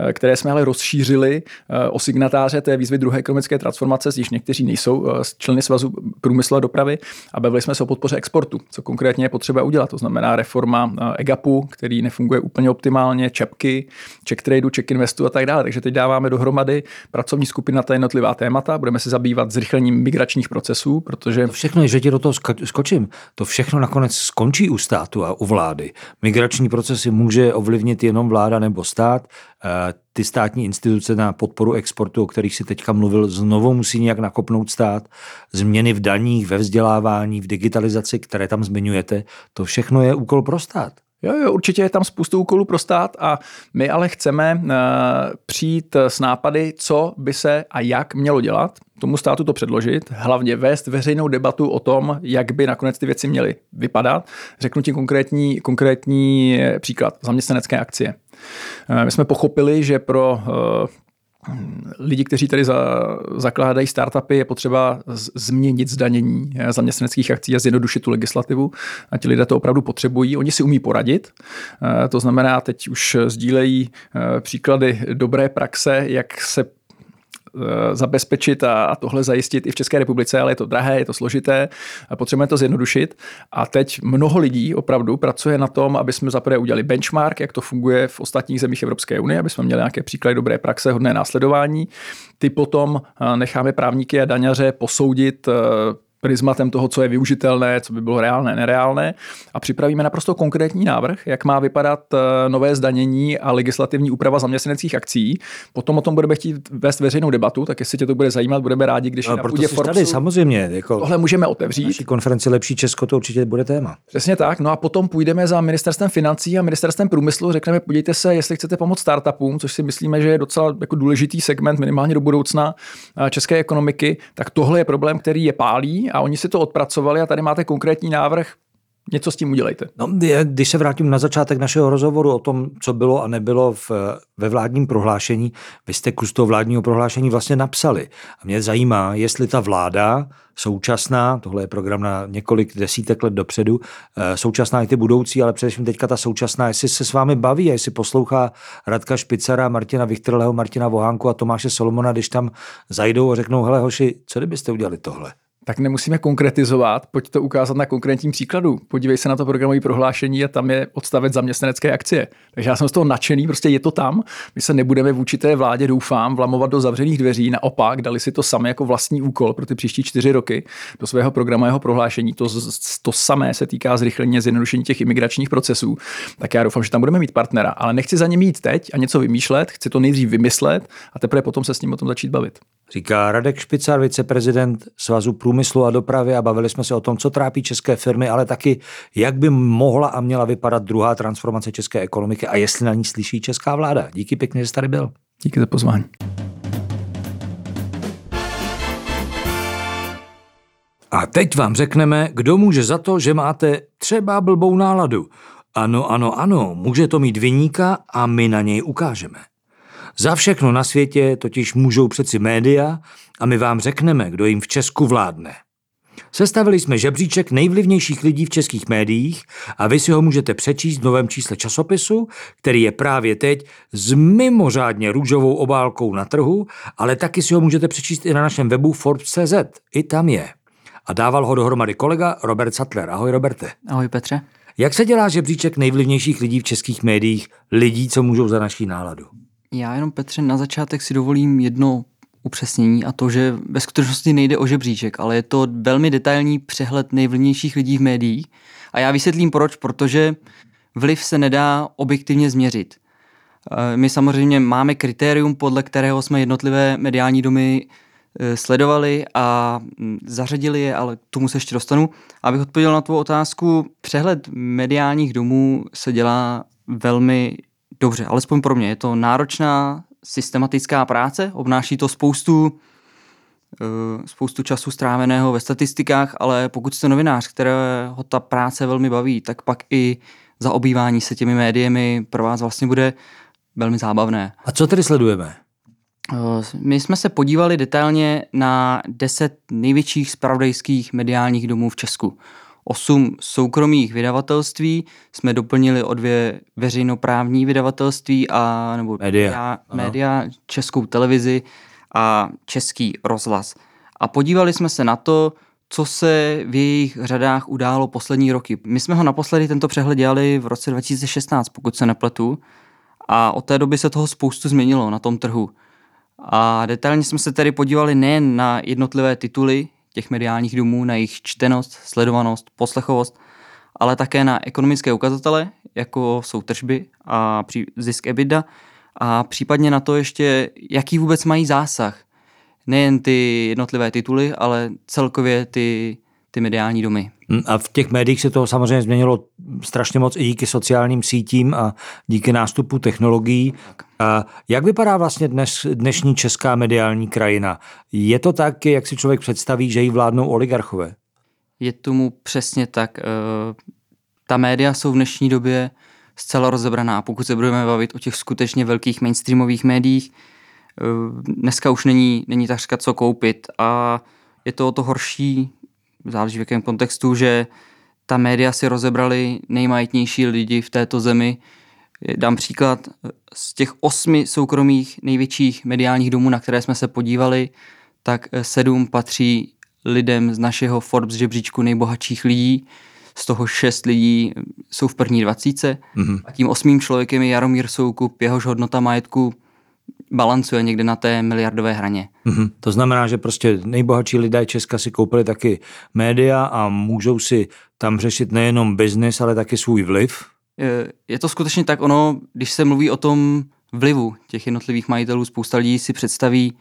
eh, které jsme ale rozšířili eh, o signatáře té výzvy druhé ekonomické transformace, když někteří nejsou eh, členy Svazu průmyslu a dopravy a bavili jsme se o podpoře exportu, co konkrétně je potřeba udělat. To znamená reforma EGAPu, který nefunguje úplně optimálně, čepky, check tradu, check investu a tak dále. Takže teď dáváme dohromady pracovní skupiny na ta jednotlivá témata, budeme se zabývat zrychlením migračních procesů, protože... To všechno, že ti do toho skočím, to všechno nakonec skončí u státu a u vlády vlády. Migrační procesy může ovlivnit jenom vláda nebo stát. Eh, ty státní instituce na podporu exportu, o kterých si teďka mluvil, znovu musí nějak nakopnout stát. Změny v daních, ve vzdělávání, v digitalizaci, které tam zmiňujete, to všechno je úkol pro stát. Jo, jo, určitě je tam spoustu úkolů pro stát a my ale chceme uh, přijít s nápady, co by se a jak mělo dělat, tomu státu to předložit, hlavně vést veřejnou debatu o tom, jak by nakonec ty věci měly vypadat. Řeknu ti konkrétní, konkrétní příklad, zaměstnanecké akcie. Uh, my jsme pochopili, že pro uh, lidi, kteří tady za, zakládají startupy, je potřeba změnit zdanění zaměstnaneckých akcí a zjednodušit tu legislativu. A ti lidé to opravdu potřebují. Oni si umí poradit. Eh, to znamená, teď už sdílejí eh, příklady dobré praxe, jak se Eh, zabezpečit a, a tohle zajistit i v České republice, ale je to drahé, je to složité, a potřebujeme to zjednodušit. A teď mnoho lidí opravdu pracuje na tom, aby jsme zaprvé udělali benchmark, jak to funguje v ostatních zemích Evropské unie, aby jsme měli nějaké příklady dobré praxe, hodné následování. Ty potom eh, necháme právníky a daňaře posoudit eh, prismatem toho, co je využitelné, co by bylo reálné, nereálné a připravíme naprosto konkrétní návrh, jak má vypadat eh, nové zdanění a legislativní úprava zaměstnaneckých akcí. Potom o tom budeme chtít vést veřejnou debatu, tak jestli tě to bude zajímat, budeme rádi, když no, na půdě Forbesu, tady, samozřejmě. Jako tohle můžeme otevřít. Naší konferenci Lepší Česko to určitě bude téma. Přesně tak. No a potom půjdeme za ministerstvem financí a ministerstvem průmyslu, řekneme, podívejte se, jestli chcete pomoct startupům, což si myslíme, že je docela jako důležitý segment minimálně do budoucna eh, české ekonomiky, tak tohle je problém, který je pálí a oni si to odpracovali a tady máte konkrétní návrh, něco s tím udělejte. No, když se vrátím na začátek našeho rozhovoru o tom, co bylo a nebylo v, ve vládním prohlášení, vy jste kus toho vládního prohlášení vlastně napsali. A mě zajímá, jestli ta vláda současná, tohle je program na několik desítek let dopředu, eh, současná i ty budoucí, ale především teďka ta současná, jestli se s vámi baví a jestli poslouchá Radka Špicara, Martina Vichtrleho, Martina Vohánku a Tomáše Solomona, když tam zajdou a řeknou, hele hoši, co kdybyste udělali tohle? Tak nemusíme konkretizovat, pojď to ukázat na konkrétním příkladu. Podívej se na to programové prohlášení a tam je odstavec zaměstnanecké akcie. Takže já jsem z toho nadšený, prostě je to tam. My se nebudeme vůči té vládě, doufám, vlamovat do zavřených dveří. Naopak, dali si to sami jako vlastní úkol pro ty příští čtyři roky do svého programového prohlášení. To, to samé se týká zrychlení zjednodušení těch imigračních procesů. Tak já doufám, že tam budeme mít partnera, ale nechci za ně mít teď a něco vymýšlet, chci to nejdřív vymyslet a teprve potom se s ním o tom začít bavit. Říká Radek Špicar, viceprezident Svazu průmyslu a dopravy a bavili jsme se o tom, co trápí české firmy, ale taky, jak by mohla a měla vypadat druhá transformace české ekonomiky a jestli na ní slyší česká vláda. Díky pěkně, že jsi tady byl. Díky za pozvání. A teď vám řekneme, kdo může za to, že máte třeba blbou náladu. Ano, ano, ano, může to mít vyníka a my na něj ukážeme. Za všechno na světě totiž můžou přeci média a my vám řekneme, kdo jim v Česku vládne. Sestavili jsme žebříček nejvlivnějších lidí v českých médiích a vy si ho můžete přečíst v novém čísle časopisu, který je právě teď s mimořádně růžovou obálkou na trhu, ale taky si ho můžete přečíst i na našem webu Forbes.cz. I tam je. A dával ho dohromady kolega Robert Sattler. Ahoj Roberte. Ahoj Petře. Jak se dělá žebříček nejvlivnějších lidí v českých médiích, lidí, co můžou za naší náladu? Já jenom, Petře, na začátek si dovolím jedno upřesnění a to, že ve skutečnosti nejde o žebříček, ale je to velmi detailní přehled nejvlivnějších lidí v médiích. A já vysvětlím proč, protože vliv se nedá objektivně změřit. Eh, my samozřejmě máme kritérium, podle kterého jsme jednotlivé mediální domy eh, sledovali a hm, zařadili je, ale k tomu se ještě dostanu. Abych odpověděl na tvou otázku, přehled mediálních domů se dělá velmi dobře, alespoň pro mě. Je to náročná, systematická práce, obnáší to spoustu spoustu času stráveného ve statistikách, ale pokud jste novinář, kterého ta práce velmi baví, tak pak i zaobývání se těmi médiemi pro vás vlastně bude velmi zábavné. A co tedy sledujeme? My jsme se podívali detailně na deset největších spravodajských mediálních domů v Česku. Osm soukromých vydavatelství jsme doplnili o dvě veřejnoprávní vydavatelství a nebo média, média českou televizi a český rozhlas. A podívali jsme se na to, co se v jejich řadách událo poslední roky. My jsme ho naposledy tento přehled dělali v roce 2016, pokud se nepletu, a od té doby se toho spoustu změnilo na tom trhu. A detailně jsme se tedy podívali nejen na jednotlivé tituly těch mediálních domů, na jejich čtenost, sledovanost, poslechovost, ale také na ekonomické ukazatele, jako jsou tržby a zisk EBITDA, a případně na to ještě, jaký vůbec mají zásah. Nejen ty jednotlivé tituly, ale celkově ty, ty mediální domy. Hm, a v těch médiích se to samozřejmě změnilo strašně moc i díky sociálním sítím a díky nástupu technologií. A jak vypadá vlastně dnes, dnešní česká mediální krajina? Je to tak, jak si člověk představí, že ji vládnou oligarchové? Je tomu přesně tak. Eh, ta média jsou v dnešní době zcela rozebraná. Pokud se budeme bavit o těch skutečně velkých mainstreamových médiích, eh, dneska už není, není takřka co koupit a je to o to horší, záleží v jakém kontextu, že ta média si rozebrali nejmajetnější lidi v této zemi. Dám příklad, z těch osmi soukromých největších mediálních domů, na které jsme se podívali, tak sedm patří lidem z našeho Forbes žebříčku nejbohatších lidí, z toho šest lidí jsou v první dvacíce mm-hmm. a tím osmým člověkem je Jaromír Soukup, jehož hodnota majetku balancuje někde na té miliardové hraně. Mm-hmm. To znamená, že prostě nejbohatší lidé Česka si koupili taky média a můžou si tam řešit nejenom biznis, ale taky svůj vliv? Je, je to skutečně tak, ono, když se mluví o tom vlivu těch jednotlivých majitelů, spousta lidí si představí,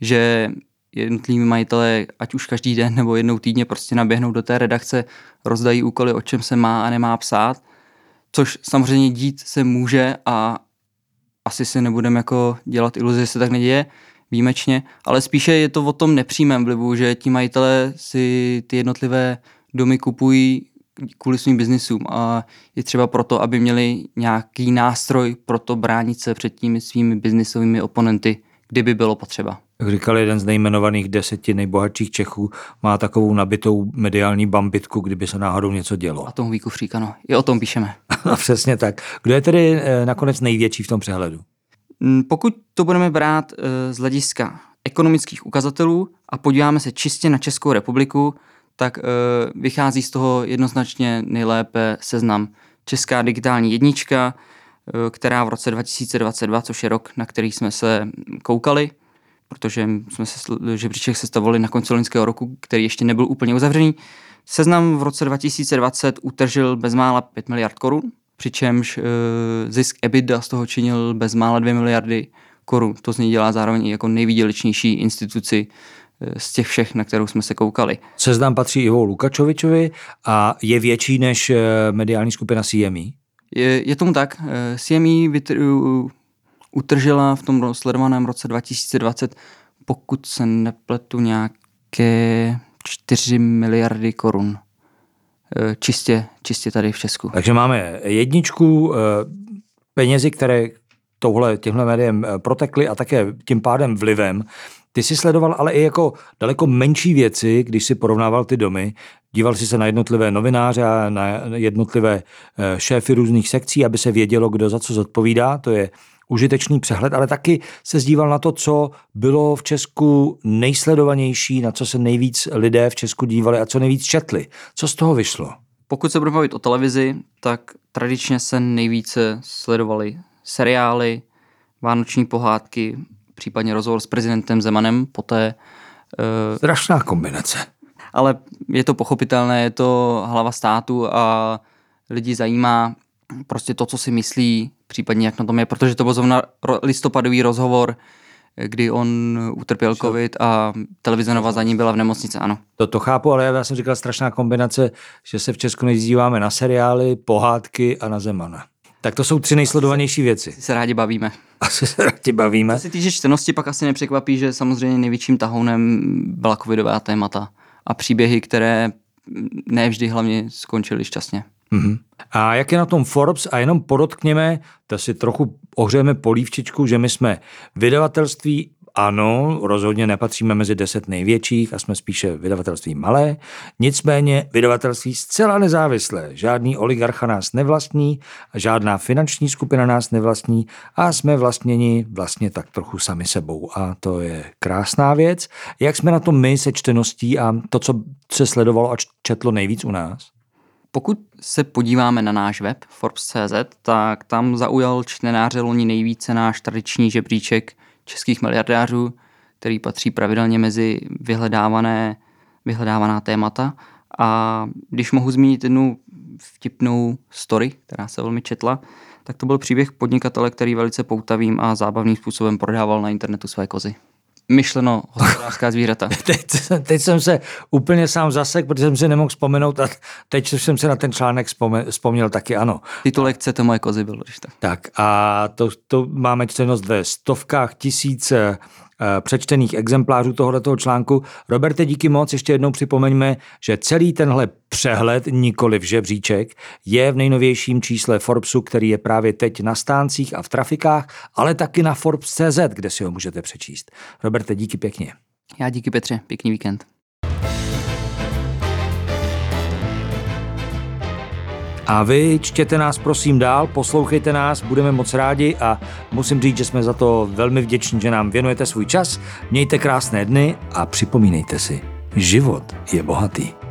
že jednotliví majitelé, ať už každý den nebo jednou týdně prostě naběhnou do té redakce, rozdají úkoly, o čem se má a nemá psát, což samozřejmě dít se může a asi si nebudeme jako dělat iluzi, že se tak neděje výjimečně, ale spíše je to o tom nepřímém vlivu, že ti majitelé si ty jednotlivé domy kupují kvůli svým biznisům. A je třeba proto, aby měli nějaký nástroj pro to bránit se před těmi svými biznisovými oponenty, kdyby bylo potřeba. Jak říkal jeden z nejmenovaných deseti nejbohatších Čechů, má takovou nabitou mediální bambitku, kdyby se náhodou něco dělo. A tomu víku no. I o tom píšeme. <laughs> Přesně tak. Kdo je tedy eh, nakonec největší v tom přehledu? Mm, pokud to budeme brát eh, z hlediska ekonomických ukazatelů a podíváme se čistě na Českou republiku, tak eh, vychází z toho jednoznačně nejlépe seznam Česká digitální jednička, která v roce 2022, což je rok, na který jsme se koukali, protože jsme se žebříček sestavovali na konci loňského roku, který ještě nebyl úplně uzavřený. Seznam v roce 2020 utržil bezmála 5 miliard korun, přičemž e, zisk EBITDA z toho činil bezmála 2 miliardy korun. To z něj dělá zároveň i jako nejvýdělečnější instituci e, z těch všech, na kterou jsme se koukali. Seznam patří Ivo Lukačovičovi a je větší než mediální skupina CME? Je, je tomu tak. CME vytr- utržila v tom sledovaném roce 2020, pokud se nepletu, nějaké 4 miliardy korun. E, čistě, čistě tady v Česku. Takže máme jedničku, e, penězi, které touhle, těmhle médiem protekly a také tím pádem vlivem. Ty jsi sledoval ale i jako daleko menší věci, když si porovnával ty domy. Díval jsi se na jednotlivé novináře a na jednotlivé šéfy různých sekcí, aby se vědělo, kdo za co zodpovídá. To je užitečný přehled, ale taky se zdíval na to, co bylo v Česku nejsledovanější, na co se nejvíc lidé v Česku dívali a co nejvíc četli. Co z toho vyšlo? Pokud se budeme bavit o televizi, tak tradičně se nejvíce sledovaly seriály, vánoční pohádky, případně rozhovor s prezidentem Zemanem, poté... Uh, Strašná kombinace. Ale je to pochopitelné, je to hlava státu a lidi zajímá prostě to, co si myslí případně jak na tom je, protože to byl zrovna listopadový rozhovor, kdy on utrpěl covid a televize Nova za ním byla v nemocnici, ano. To, to chápu, ale já jsem říkal strašná kombinace, že se v Česku nejdíváme na seriály, pohádky a na Zemana. Tak to jsou tři nejsledovanější věci. Se rádi bavíme. Asi se rádi bavíme. Co se týče čtenosti, pak asi nepřekvapí, že samozřejmě největším tahounem byla covidová témata a příběhy, které ne vždy hlavně skončily šťastně. Mm-hmm. A jak je na tom Forbes? A jenom podotkněme, to si trochu ohřejeme polívčičku, že my jsme vydavatelství ano, rozhodně nepatříme mezi deset největších a jsme spíše vydavatelství malé, nicméně vydavatelství zcela nezávislé. Žádný oligarcha nás nevlastní, žádná finanční skupina nás nevlastní a jsme vlastněni vlastně tak trochu sami sebou a to je krásná věc. Jak jsme na tom my se čteností a to, co se sledovalo a četlo nejvíc u nás? Pokud se podíváme na náš web Forbes.cz, tak tam zaujal čtenáře loni nejvíce náš tradiční žebříček českých miliardářů, který patří pravidelně mezi vyhledávané, vyhledávaná témata. A když mohu zmínit jednu vtipnou story, která se velmi četla, tak to byl příběh podnikatele, který velice poutavým a zábavným způsobem prodával na internetu své kozy myšleno hospodářská zvířata. <laughs> teď, teď jsem se úplně sám zasek, protože jsem si nemohl vzpomenout a teď jsem se na ten článek vzpomněl taky, ano. Titulek to moje kozy byl, když tak. Tak a to, to máme čtenost ve stovkách tisíc přečtených exemplářů tohoto článku. Roberte, díky moc. Ještě jednou připomeňme, že celý tenhle přehled, nikoli v žebříček, je v nejnovějším čísle Forbesu, který je právě teď na stáncích a v trafikách, ale taky na Forbes.cz, kde si ho můžete přečíst. Roberte, díky pěkně. Já díky Petře, pěkný víkend. A vy čtěte nás prosím dál, poslouchejte nás, budeme moc rádi a musím říct, že jsme za to velmi vděční, že nám věnujete svůj čas. Mějte krásné dny a připomínejte si, život je bohatý.